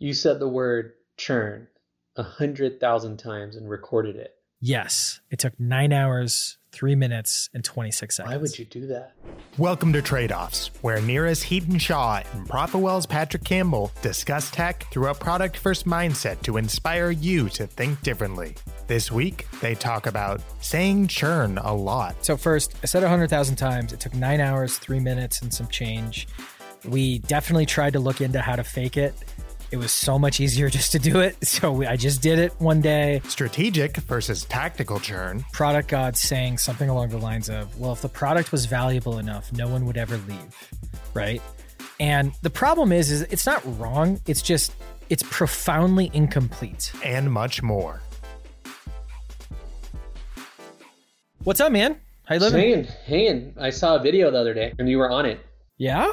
You said the word churn a hundred thousand times and recorded it. Yes, it took nine hours, three minutes, and 26 seconds. Why would you do that? Welcome to Trade Offs, where Nira's Hiten Shah and Profitwell's Patrick Campbell discuss tech through a product first mindset to inspire you to think differently. This week, they talk about saying churn a lot. So, first, I said 100,000 times. It took nine hours, three minutes, and some change. We definitely tried to look into how to fake it. It was so much easier just to do it. So we, I just did it one day. Strategic versus tactical churn. Product God saying something along the lines of, well, if the product was valuable enough, no one would ever leave. Right. And the problem is, is it's not wrong. It's just, it's profoundly incomplete. And much more. What's up, man? How you living? Hanging, hanging. I saw a video the other day and you were on it. Yeah?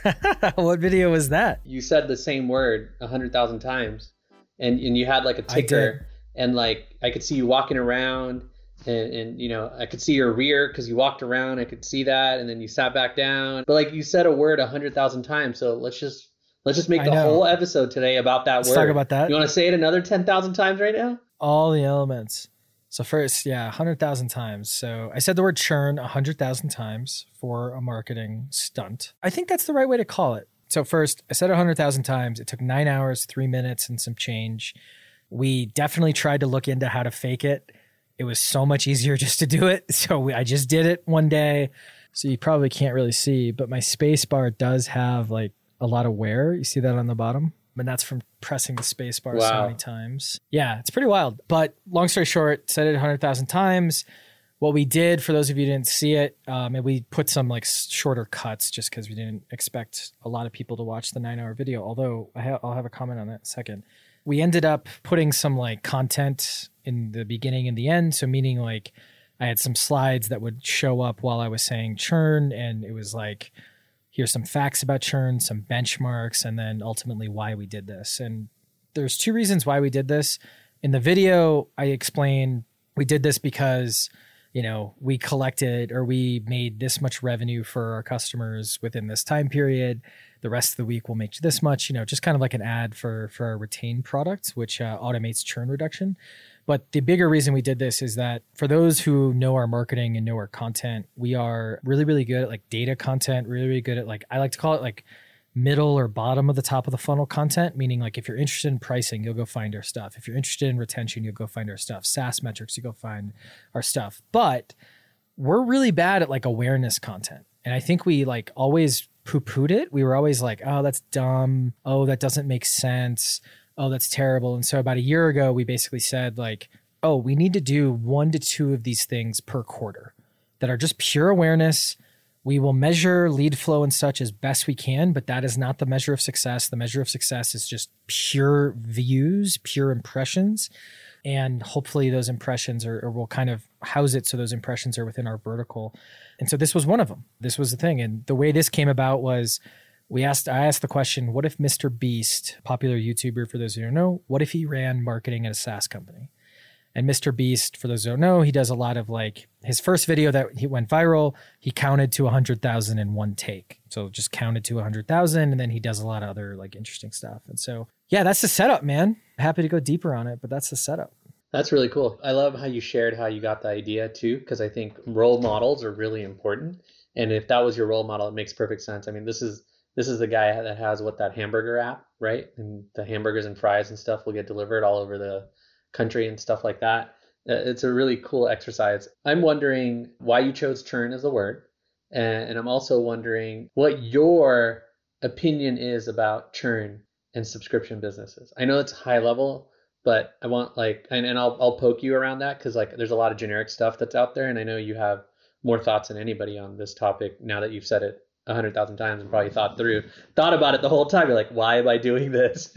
what video was that? You said the same word a hundred thousand times, and and you had like a ticker, and like I could see you walking around, and, and you know I could see your rear because you walked around. I could see that, and then you sat back down. But like you said a word a hundred thousand times, so let's just let's just make the whole episode today about that let's word. Talk about that. You want to say it another ten thousand times right now? All the elements. So first, yeah, 100,000 times. So I said the word churn 100,000 times for a marketing stunt. I think that's the right way to call it. So first, I said 100,000 times. It took 9 hours, 3 minutes and some change. We definitely tried to look into how to fake it. It was so much easier just to do it. So we, I just did it one day. So you probably can't really see, but my space bar does have like a lot of wear. You see that on the bottom? And that's from pressing the space bar wow. so many times. Yeah, it's pretty wild. But long story short, said it 100,000 times. What we did, for those of you who didn't see it, um, and we put some like shorter cuts just because we didn't expect a lot of people to watch the nine hour video. Although I ha- I'll have a comment on that in a second. We ended up putting some like content in the beginning and the end. So, meaning like I had some slides that would show up while I was saying churn, and it was like, here's some facts about churn, some benchmarks, and then ultimately why we did this. And there's two reasons why we did this. In the video, I explain we did this because you know we collected or we made this much revenue for our customers within this time period the rest of the week we'll make this much you know just kind of like an ad for for our retained product which uh, automates churn reduction but the bigger reason we did this is that for those who know our marketing and know our content, we are really, really good at like data content, really, really good at like, I like to call it like middle or bottom of the top of the funnel content, meaning like if you're interested in pricing, you'll go find our stuff. If you're interested in retention, you'll go find our stuff. SaaS metrics, you go find our stuff. But we're really bad at like awareness content. And I think we like always poo pooed it. We were always like, oh, that's dumb. Oh, that doesn't make sense oh, that's terrible. And so about a year ago, we basically said, like, oh, we need to do one to two of these things per quarter that are just pure awareness. We will measure lead flow and such as best we can, but that is not the measure of success. The measure of success is just pure views, pure impressions. And hopefully those impressions are, or we'll kind of house it so those impressions are within our vertical. And so this was one of them. This was the thing. And the way this came about was we asked I asked the question, what if Mr. Beast, popular YouTuber for those who don't know, what if he ran marketing at a SaaS company? And Mr. Beast, for those who don't know, he does a lot of like his first video that he went viral, he counted to 100,000 in one take. So just counted to 100,000 and then he does a lot of other like interesting stuff. And so, yeah, that's the setup, man. Happy to go deeper on it, but that's the setup. That's really cool. I love how you shared how you got the idea too, because I think role models are really important. And if that was your role model, it makes perfect sense. I mean, this is this is the guy that has what that hamburger app, right? And the hamburgers and fries and stuff will get delivered all over the country and stuff like that. Uh, it's a really cool exercise. I'm wondering why you chose churn as a word. And, and I'm also wondering what your opinion is about churn and subscription businesses. I know it's high level, but I want like, and, and I'll, I'll poke you around that because like there's a lot of generic stuff that's out there. And I know you have more thoughts than anybody on this topic now that you've said it a hundred thousand times and probably thought through, thought about it the whole time. You're like, why am I doing this?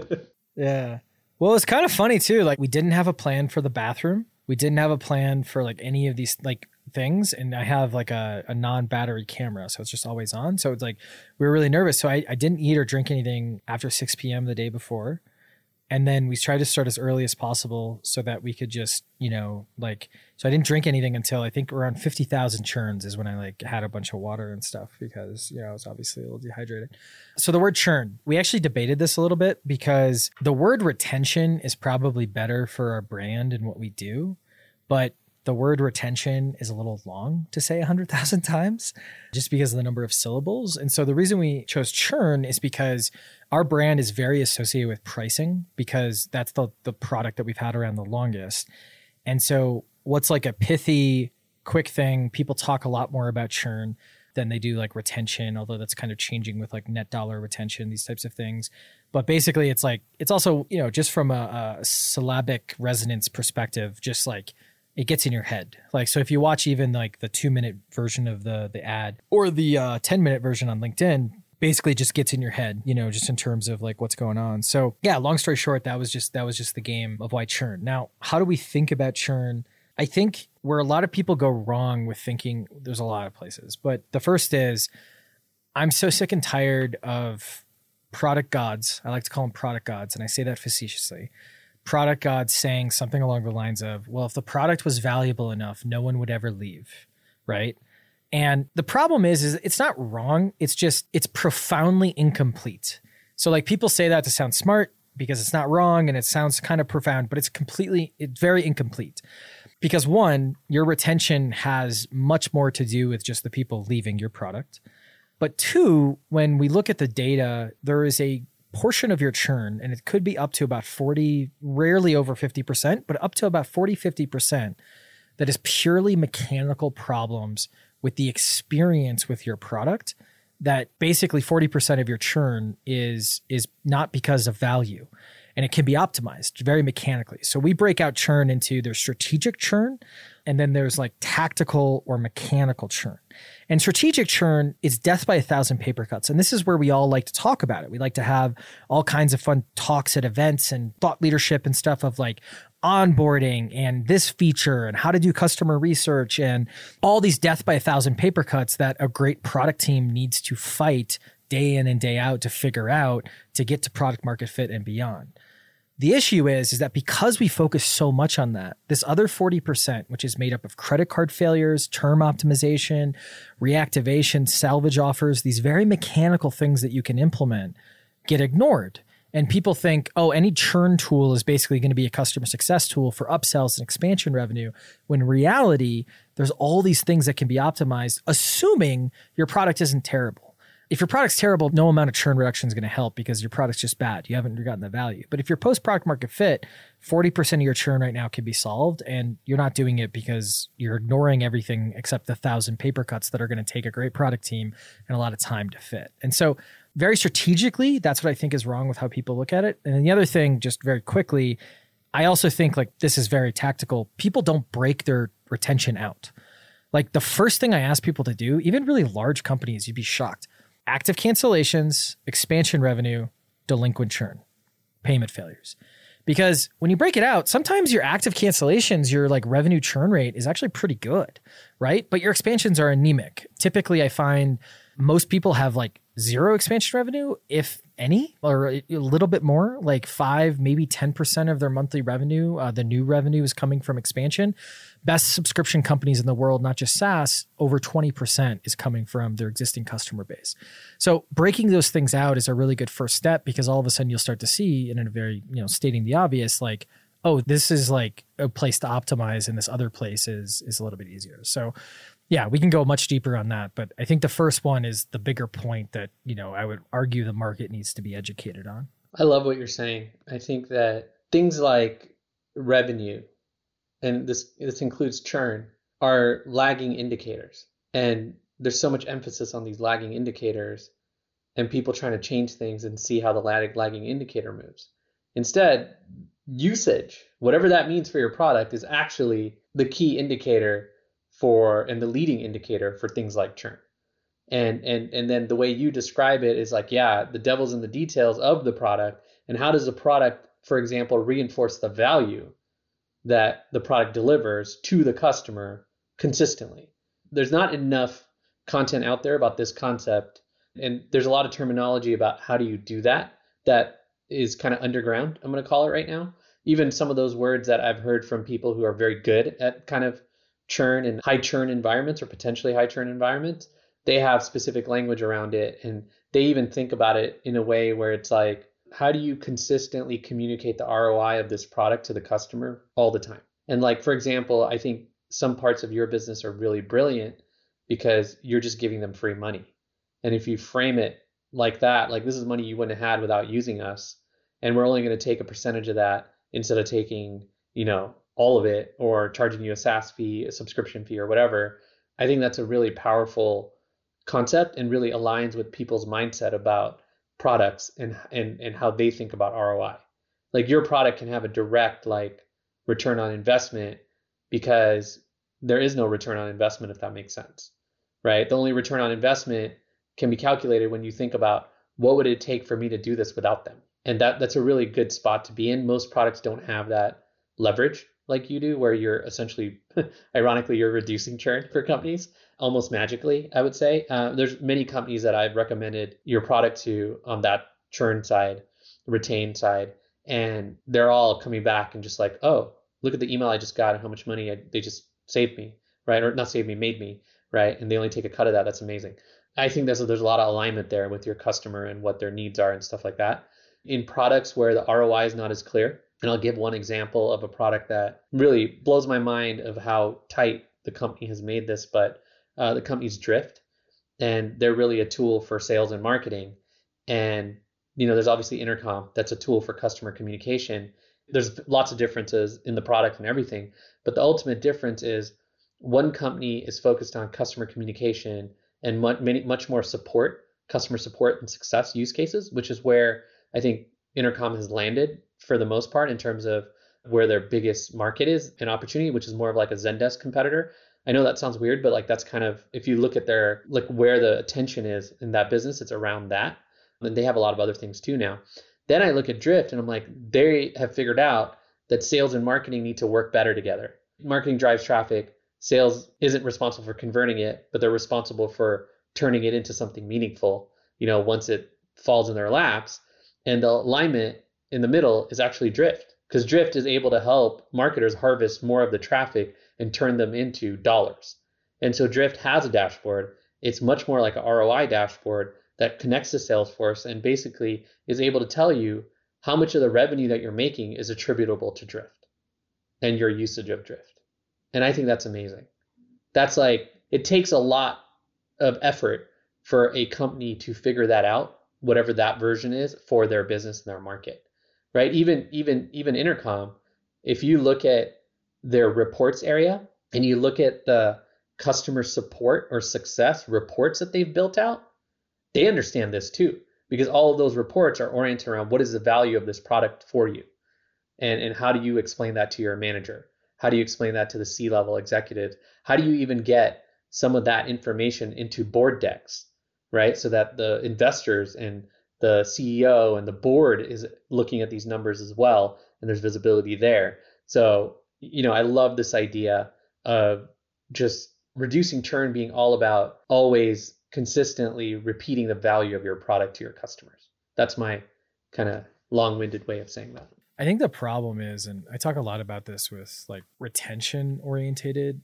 yeah. Well, it's kind of funny too. Like we didn't have a plan for the bathroom. We didn't have a plan for like any of these like things. And I have like a, a non-battery camera. So it's just always on. So it's like, we were really nervous. So I, I didn't eat or drink anything after 6 p.m. the day before. And then we tried to start as early as possible so that we could just you know like so i didn't drink anything until i think around 50000 churns is when i like had a bunch of water and stuff because you know i was obviously a little dehydrated. So the word churn we actually debated this a little bit because the word retention is probably better for our brand and what we do. But the word retention is a little long to say 100,000 times just because of the number of syllables. And so the reason we chose churn is because our brand is very associated with pricing because that's the, the product that we've had around the longest. And so what's like a pithy, quick thing, people talk a lot more about churn than they do like retention, although that's kind of changing with like net dollar retention, these types of things. But basically, it's like, it's also, you know, just from a, a syllabic resonance perspective, just like, it gets in your head. Like so if you watch even like the 2 minute version of the the ad or the uh, 10 minute version on LinkedIn, basically just gets in your head, you know, just in terms of like what's going on. So, yeah, long story short, that was just that was just the game of why churn. Now, how do we think about churn? I think where a lot of people go wrong with thinking there's a lot of places, but the first is I'm so sick and tired of product gods. I like to call them product gods, and I say that facetiously product god saying something along the lines of, well, if the product was valuable enough, no one would ever leave, right? And the problem is, is it's not wrong. It's just it's profoundly incomplete. So like people say that to sound smart because it's not wrong and it sounds kind of profound, but it's completely it's very incomplete. Because one, your retention has much more to do with just the people leaving your product. But two, when we look at the data, there is a portion of your churn, and it could be up to about 40, rarely over 50%, but up to about 40, 50%, that is purely mechanical problems with the experience with your product that basically 40% of your churn is is not because of value and it can be optimized very mechanically. So we break out churn into there's strategic churn and then there's like tactical or mechanical churn. And strategic churn is death by a thousand paper cuts. And this is where we all like to talk about it. We like to have all kinds of fun talks at events and thought leadership and stuff of like onboarding and this feature and how to do customer research and all these death by a thousand paper cuts that a great product team needs to fight day in and day out to figure out to get to product market fit and beyond. The issue is, is that because we focus so much on that, this other 40%, which is made up of credit card failures, term optimization, reactivation, salvage offers, these very mechanical things that you can implement get ignored. And people think, oh, any churn tool is basically going to be a customer success tool for upsells and expansion revenue. When reality, there's all these things that can be optimized, assuming your product isn't terrible if your product's terrible, no amount of churn reduction is going to help because your product's just bad. You haven't gotten the value. But if you're post product market fit, 40% of your churn right now can be solved and you're not doing it because you're ignoring everything except the thousand paper cuts that are going to take a great product team and a lot of time to fit. And so very strategically, that's what I think is wrong with how people look at it. And then the other thing, just very quickly, I also think like this is very tactical. People don't break their retention out. Like the first thing I ask people to do, even really large companies, you'd be shocked active cancellations, expansion revenue, delinquent churn, payment failures. Because when you break it out, sometimes your active cancellations, your like revenue churn rate is actually pretty good, right? But your expansions are anemic. Typically, I find most people have like zero expansion revenue, if any, or a little bit more, like five, maybe 10% of their monthly revenue. Uh, the new revenue is coming from expansion. Best subscription companies in the world, not just SaaS, over 20% is coming from their existing customer base. So breaking those things out is a really good first step because all of a sudden you'll start to see, in a very, you know, stating the obvious, like, oh, this is like a place to optimize and this other place is is a little bit easier. So yeah, we can go much deeper on that, but I think the first one is the bigger point that, you know, I would argue the market needs to be educated on. I love what you're saying. I think that things like revenue and this this includes churn are lagging indicators. And there's so much emphasis on these lagging indicators and people trying to change things and see how the lag, lagging indicator moves. Instead, usage, whatever that means for your product, is actually the key indicator for and the leading indicator for things like churn. And and and then the way you describe it is like, yeah, the devil's in the details of the product and how does the product, for example, reinforce the value that the product delivers to the customer consistently. There's not enough content out there about this concept and there's a lot of terminology about how do you do that that is kind of underground, I'm going to call it right now. Even some of those words that I've heard from people who are very good at kind of churn and high churn environments or potentially high churn environments, they have specific language around it. And they even think about it in a way where it's like, how do you consistently communicate the ROI of this product to the customer all the time? And like, for example, I think some parts of your business are really brilliant because you're just giving them free money. And if you frame it like that, like this is money you wouldn't have had without using us, and we're only going to take a percentage of that instead of taking, you know, all of it or charging you a SaaS fee, a subscription fee, or whatever. I think that's a really powerful concept and really aligns with people's mindset about products and and and how they think about ROI. Like your product can have a direct like return on investment because there is no return on investment if that makes sense. Right? The only return on investment can be calculated when you think about what would it take for me to do this without them. And that that's a really good spot to be in. Most products don't have that leverage like you do where you're essentially ironically you're reducing churn for companies almost magically, I would say. Uh, there's many companies that I've recommended your product to on that churn side, retain side, and they're all coming back and just like, oh, look at the email I just got and how much money I, they just saved me, right? Or not saved me, made me, right? And they only take a cut of that. That's amazing. I think there's a, there's a lot of alignment there with your customer and what their needs are and stuff like that. In products where the ROI is not as clear, and I'll give one example of a product that really blows my mind of how tight the company has made this, but uh, the company's Drift, and they're really a tool for sales and marketing. And you know, there's obviously Intercom, that's a tool for customer communication. There's lots of differences in the product and everything, but the ultimate difference is one company is focused on customer communication and much, much more support, customer support and success use cases, which is where I think Intercom has landed for the most part in terms of where their biggest market is and opportunity, which is more of like a Zendesk competitor. I know that sounds weird, but like that's kind of if you look at their like where the attention is in that business, it's around that. And they have a lot of other things too now. Then I look at Drift and I'm like, they have figured out that sales and marketing need to work better together. Marketing drives traffic. Sales isn't responsible for converting it, but they're responsible for turning it into something meaningful, you know, once it falls in their laps. And the alignment in the middle is actually Drift because Drift is able to help marketers harvest more of the traffic and turn them into dollars. And so Drift has a dashboard. It's much more like a ROI dashboard that connects to Salesforce and basically is able to tell you how much of the revenue that you're making is attributable to Drift and your usage of Drift. And I think that's amazing. That's like, it takes a lot of effort for a company to figure that out, whatever that version is for their business and their market, right? Even, even, even Intercom, if you look at their reports area and you look at the customer support or success reports that they've built out, they understand this too because all of those reports are oriented around what is the value of this product for you? And, and how do you explain that to your manager? How do you explain that to the c level executives how do you even get some of that information into board decks right? So that the investors and the ceo and the board is looking at these numbers as well and there's visibility there so you know i love this idea of just reducing churn being all about always consistently repeating the value of your product to your customers. That's my kind of long-winded way of saying that. I think the problem is, and I talk a lot about this with like retention orientated,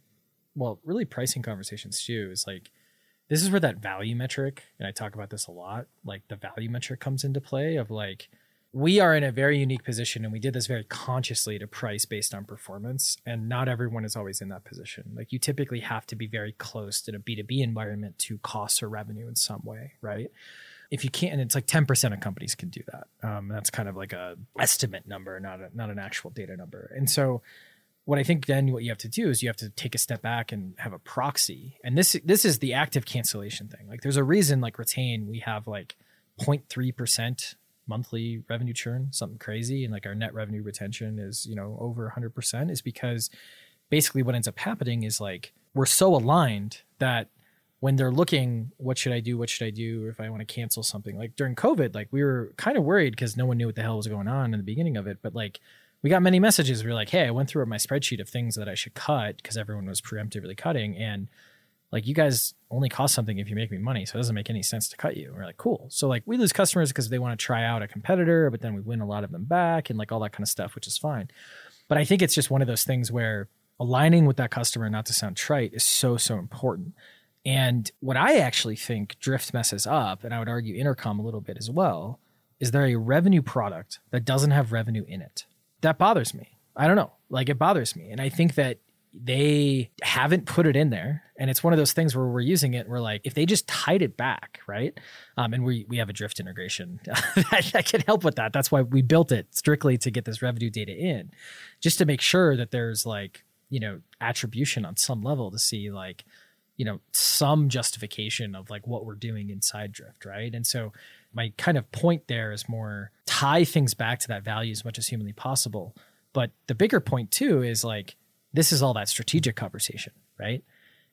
well, really pricing conversations too, is like this is where that value metric, and I talk about this a lot, like the value metric comes into play of like we are in a very unique position and we did this very consciously to price based on performance and not everyone is always in that position. Like you typically have to be very close in a b2b environment to cost or revenue in some way right? If you can't and it's like 10% of companies can do that. Um, that's kind of like a estimate number not a, not an actual data number. And so what I think then what you have to do is you have to take a step back and have a proxy. And this this is the active cancellation thing. Like there's a reason like retain we have like 0.3% monthly revenue churn, something crazy, and like our net revenue retention is, you know, over 100% is because basically what ends up happening is like we're so aligned that when they're looking, what should I do? What should I do if I want to cancel something? Like during COVID, like we were kind of worried because no one knew what the hell was going on in the beginning of it. But like we got many messages. We were like, hey, I went through my spreadsheet of things that I should cut because everyone was preemptively cutting. And like you guys only cost something if you make me money so it doesn't make any sense to cut you and we're like cool so like we lose customers because they want to try out a competitor but then we win a lot of them back and like all that kind of stuff which is fine but i think it's just one of those things where aligning with that customer not to sound trite is so so important and what i actually think drift messes up and i would argue intercom a little bit as well is there a revenue product that doesn't have revenue in it that bothers me. I don't know. Like it bothers me. And i think that they haven't put it in there. And it's one of those things where we're using it we're like if they just tied it back right? Um, and we we have a drift integration that, that can help with that. That's why we built it strictly to get this revenue data in just to make sure that there's like you know attribution on some level to see like you know some justification of like what we're doing inside drift right? And so my kind of point there is more tie things back to that value as much as humanly possible but the bigger point too is like this is all that strategic conversation, right?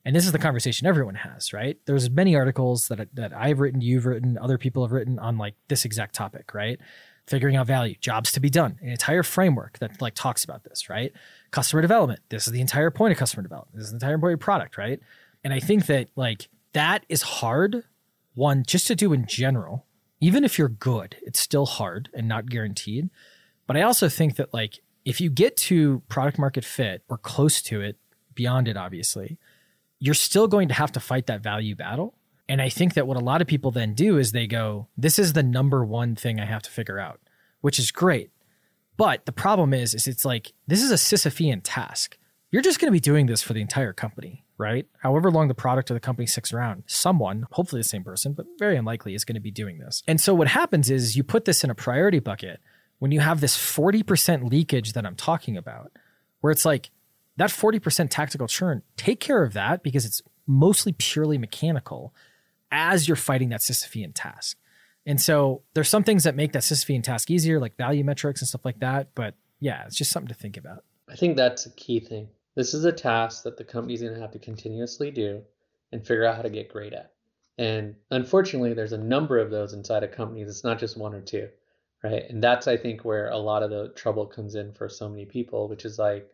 And this is the conversation everyone has, right? There's many articles that that I've written, you've written, other people have written on like this exact topic, right? Figuring out value, jobs to be done, an entire framework that like talks about this, right? Customer development. This is the entire point of customer development. This is the entire point of product, right? And I think that like that is hard, one, just to do in general. Even if you're good, it's still hard and not guaranteed. But I also think that like if you get to product market fit or close to it, beyond it, obviously, you're still going to have to fight that value battle. And I think that what a lot of people then do is they go, this is the number one thing I have to figure out, which is great. But the problem is, is it's like, this is a Sisyphean task. You're just going to be doing this for the entire company, right? However long the product or the company sticks around, someone, hopefully the same person, but very unlikely, is going to be doing this. And so what happens is you put this in a priority bucket when you have this 40% leakage that I'm talking about, where it's like that 40% tactical churn, take care of that because it's mostly purely mechanical as you're fighting that Sisyphean task. And so there's some things that make that Sisyphean task easier, like value metrics and stuff like that. But yeah, it's just something to think about. I think that's a key thing. This is a task that the company's going to have to continuously do and figure out how to get great at. And unfortunately, there's a number of those inside a company. It's not just one or two right and that's i think where a lot of the trouble comes in for so many people which is like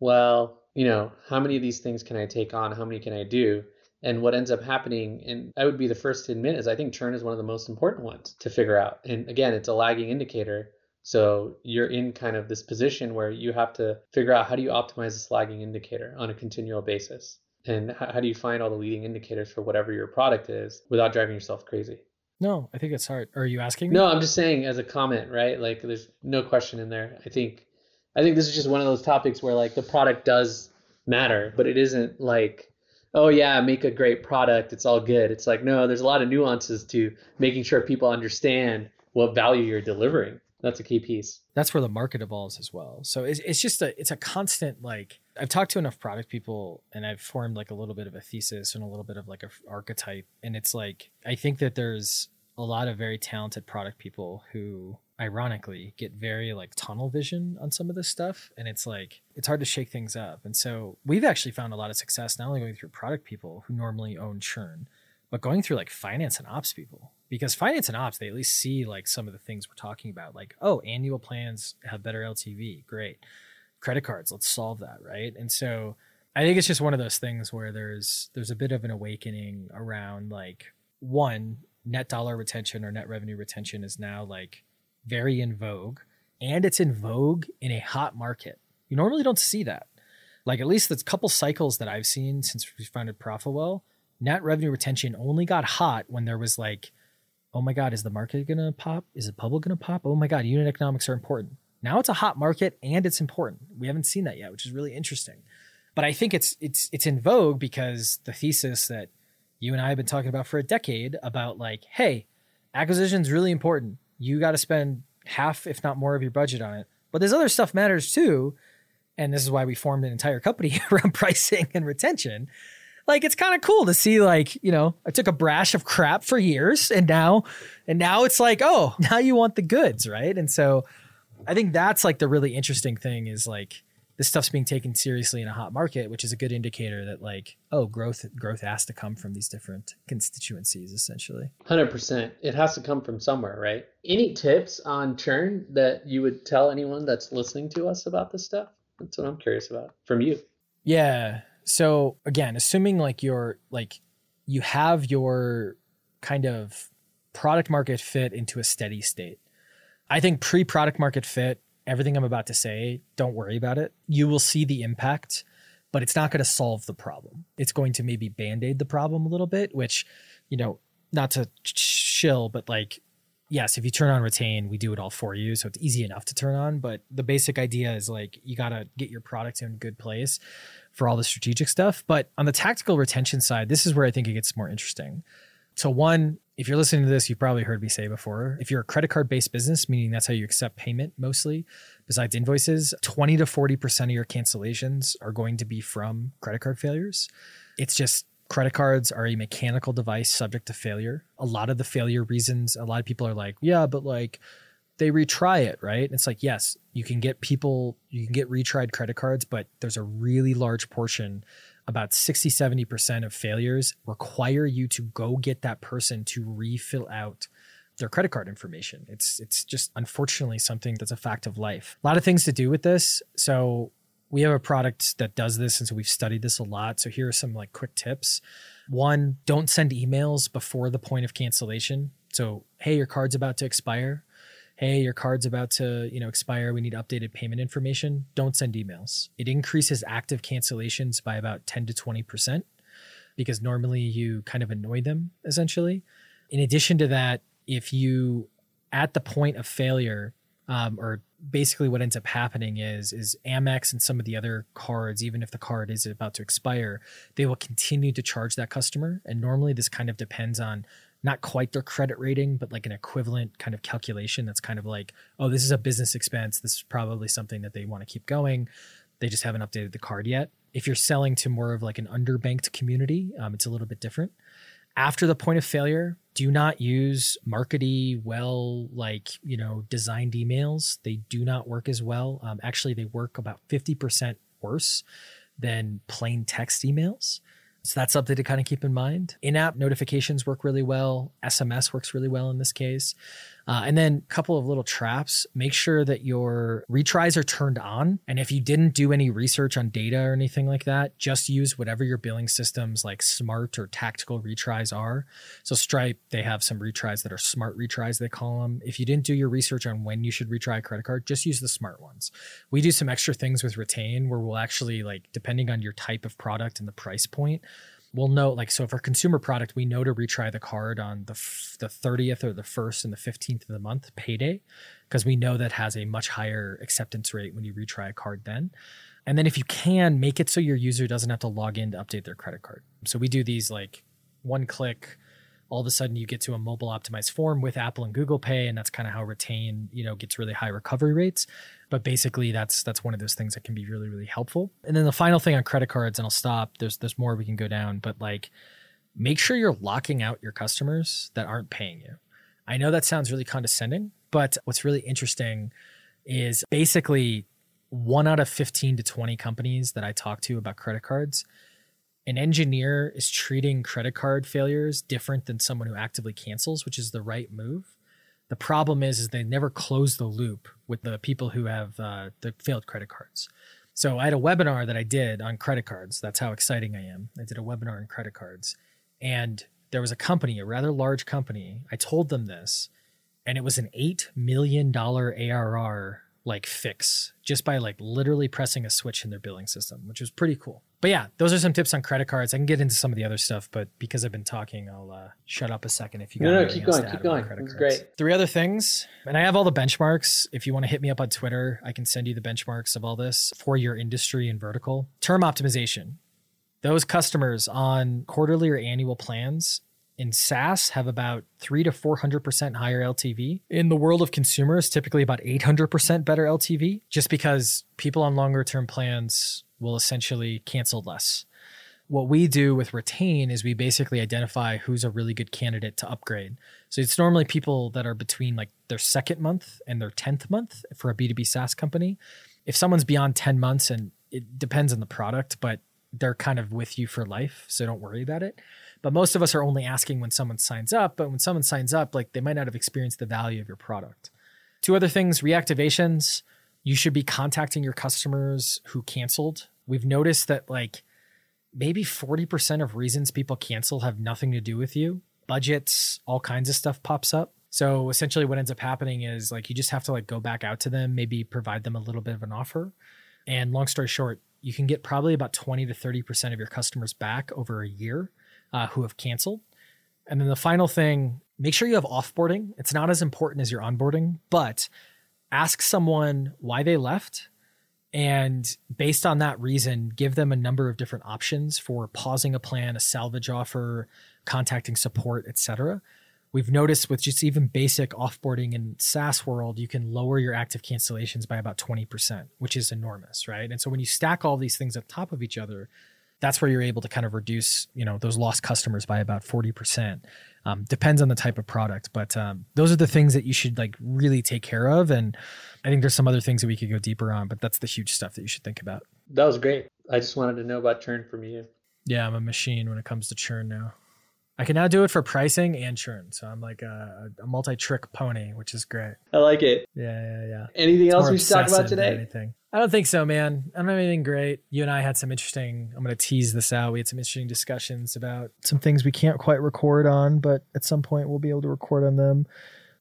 well you know how many of these things can i take on how many can i do and what ends up happening and i would be the first to admit is i think churn is one of the most important ones to figure out and again it's a lagging indicator so you're in kind of this position where you have to figure out how do you optimize this lagging indicator on a continual basis and how do you find all the leading indicators for whatever your product is without driving yourself crazy no, I think it's hard. Are you asking? Me? No, I'm just saying as a comment, right? Like, there's no question in there. I think, I think this is just one of those topics where like the product does matter, but it isn't like, oh yeah, make a great product, it's all good. It's like no, there's a lot of nuances to making sure people understand what value you're delivering. That's a key piece. That's where the market evolves as well. So it's, it's just a it's a constant like I've talked to enough product people and I've formed like a little bit of a thesis and a little bit of like a archetype and it's like I think that there's a lot of very talented product people who ironically get very like tunnel vision on some of this stuff and it's like it's hard to shake things up and so we've actually found a lot of success not only going through product people who normally own churn but going through like finance and ops people because finance and ops they at least see like some of the things we're talking about like oh annual plans have better ltv great. Credit cards let's solve that right? And so i think it's just one of those things where there's there's a bit of an awakening around like one net dollar retention or net revenue retention is now like very in vogue and it's in vogue in a hot market. You normally don't see that. Like at least the couple cycles that i've seen since we founded profitwell net revenue retention only got hot when there was like oh my god is the market gonna pop is the public gonna pop oh my god unit economics are important now it's a hot market and it's important. We haven't seen that yet, which is really interesting. But I think it's it's it's in vogue because the thesis that you and I have been talking about for a decade about like, hey, acquisition is really important. You got to spend half, if not more, of your budget on it. But this other stuff matters too. And this is why we formed an entire company around pricing and retention. Like it's kind of cool to see like, you know, I took a brash of crap for years and now and now it's like, oh, now you want the goods, right? And so I think that's like the really interesting thing is like this stuff's being taken seriously in a hot market, which is a good indicator that like, oh, growth growth has to come from these different constituencies essentially. 100%. It has to come from somewhere, right? Any tips on churn that you would tell anyone that's listening to us about this stuff? That's what I'm curious about from you. Yeah. So again, assuming like you're like you have your kind of product market fit into a steady state. I think pre product market fit, everything I'm about to say, don't worry about it. You will see the impact, but it's not going to solve the problem. It's going to maybe band aid the problem a little bit, which, you know, not to chill, but like, yes, if you turn on retain, we do it all for you. So it's easy enough to turn on. But the basic idea is like, you got to get your product in a good place for all the strategic stuff. But on the tactical retention side, this is where I think it gets more interesting. So, one, if you're listening to this, you've probably heard me say before if you're a credit card based business, meaning that's how you accept payment mostly, besides invoices, 20 to 40% of your cancellations are going to be from credit card failures. It's just credit cards are a mechanical device subject to failure. A lot of the failure reasons, a lot of people are like, yeah, but like, they retry it, right? It's like, yes, you can get people, you can get retried credit cards, but there's a really large portion, about 60, 70% of failures require you to go get that person to refill out their credit card information. It's it's just unfortunately something that's a fact of life. A lot of things to do with this. So we have a product that does this and so we've studied this a lot. So here are some like quick tips. One, don't send emails before the point of cancellation. So, hey, your card's about to expire hey your card's about to you know expire. We need updated payment information. Don't send emails. It increases active cancellations by about 10 to 20% because normally you kind of annoy them essentially. In addition to that if you at the point of failure um, or basically what ends up happening is is Amex and some of the other cards, even if the card is about to expire, they will continue to charge that customer. And normally this kind of depends on not quite their credit rating, but like an equivalent kind of calculation that's kind of like, oh, this is a business expense. This is probably something that they want to keep going. They just haven't updated the card yet. If you're selling to more of like an underbanked community, um, it's a little bit different. After the point of failure, do not use markety, well, like, you know, designed emails. They do not work as well. Um, actually, they work about 50% worse than plain text emails. So that's something to kind of keep in mind. In app notifications work really well. SMS works really well in this case. Uh, and then a couple of little traps. Make sure that your retries are turned on. And if you didn't do any research on data or anything like that, just use whatever your billing systems like smart or tactical retries are. So Stripe, they have some retries that are smart retries, they call them. If you didn't do your research on when you should retry a credit card, just use the smart ones. We do some extra things with retain where we'll actually like, depending on your type of product and the price point, we'll know like so for consumer product we know to retry the card on the f- the 30th or the 1st and the 15th of the month payday because we know that has a much higher acceptance rate when you retry a card then and then if you can make it so your user doesn't have to log in to update their credit card so we do these like one click all of a sudden you get to a mobile optimized form with Apple and Google Pay, and that's kind of how Retain, you know, gets really high recovery rates. But basically, that's that's one of those things that can be really really helpful. And then the final thing on credit cards, and I'll stop. There's there's more we can go down, but like, make sure you're locking out your customers that aren't paying you. I know that sounds really condescending, but what's really interesting is basically one out of 15 to 20 companies that I talk to about credit cards an engineer is treating credit card failures different than someone who actively cancels, which is the right move. The problem is, is they never close the loop with the people who have uh, the failed credit cards. So I had a webinar that I did on credit cards. That's how exciting I am. I did a webinar on credit cards, and there was a company, a rather large company. I told them this, and it was an eight million dollar ARR like fix just by like literally pressing a switch in their billing system, which was pretty cool. But yeah, those are some tips on credit cards. I can get into some of the other stuff, but because I've been talking, I'll uh, shut up a second if you got no, no, keep going, keep going. It's great. Three other things, and I have all the benchmarks. If you want to hit me up on Twitter, I can send you the benchmarks of all this for your industry and vertical. Term optimization. Those customers on quarterly or annual plans in SaaS have about three to 400% higher LTV. In the world of consumers, typically about 800% better LTV, just because people on longer term plans will essentially cancel less. What we do with Retain is we basically identify who's a really good candidate to upgrade. So it's normally people that are between like their second month and their 10th month for a B2B SaaS company. If someone's beyond 10 months, and it depends on the product, but they're kind of with you for life. So don't worry about it. But most of us are only asking when someone signs up. But when someone signs up, like they might not have experienced the value of your product. Two other things reactivations. You should be contacting your customers who canceled. We've noticed that like maybe 40% of reasons people cancel have nothing to do with you. Budgets, all kinds of stuff pops up. So essentially what ends up happening is like you just have to like go back out to them, maybe provide them a little bit of an offer. And long story short, you can get probably about 20 to 30% of your customers back over a year uh, who have canceled. And then the final thing, make sure you have offboarding. It's not as important as your onboarding, but ask someone why they left and based on that reason give them a number of different options for pausing a plan a salvage offer contacting support etc we've noticed with just even basic offboarding in SaaS world, you can lower your active cancellations by about 20%, which is enormous, right? And so when you stack all these things on top of each other, that's where you're able to kind of reduce, you know, those lost customers by about 40%. Um, depends on the type of product, but um, those are the things that you should like really take care of. And I think there's some other things that we could go deeper on, but that's the huge stuff that you should think about. That was great. I just wanted to know about churn from you. Yeah, I'm a machine when it comes to churn now. I can now do it for pricing and churn. So I'm like a, a multi-trick pony, which is great. I like it. Yeah, yeah, yeah. Anything it's else we should talk about today? Anything. I don't think so, man. I don't have anything great. You and I had some interesting, I'm going to tease this out. We had some interesting discussions about some things we can't quite record on, but at some point we'll be able to record on them.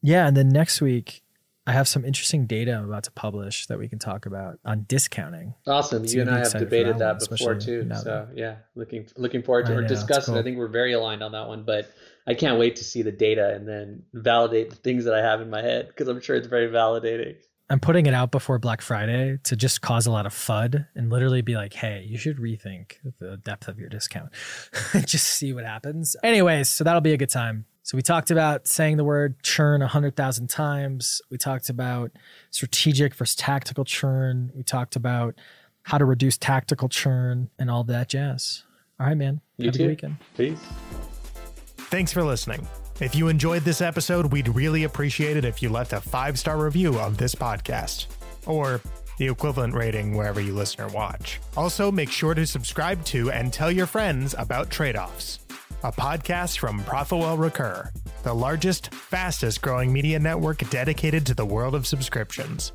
Yeah. And then next week, I have some interesting data I'm about to publish that we can talk about on discounting. Awesome. So you and I have debated that, that before too. So yeah, looking looking forward to I or discussing. Cool. I think we're very aligned on that one, but I can't wait to see the data and then validate the things that I have in my head because I'm sure it's very validating. I'm putting it out before Black Friday to just cause a lot of FUD and literally be like, hey, you should rethink the depth of your discount. just see what happens. Anyways, so that'll be a good time. So we talked about saying the word churn 100,000 times. We talked about strategic versus tactical churn. We talked about how to reduce tactical churn and all that jazz. All right, man. You Have too. a good weekend. Peace. Thanks for listening. If you enjoyed this episode, we'd really appreciate it if you left a five star review of this podcast or the equivalent rating wherever you listen or watch. Also, make sure to subscribe to and tell your friends about trade offs a podcast from Profitwell Recur, the largest, fastest growing media network dedicated to the world of subscriptions.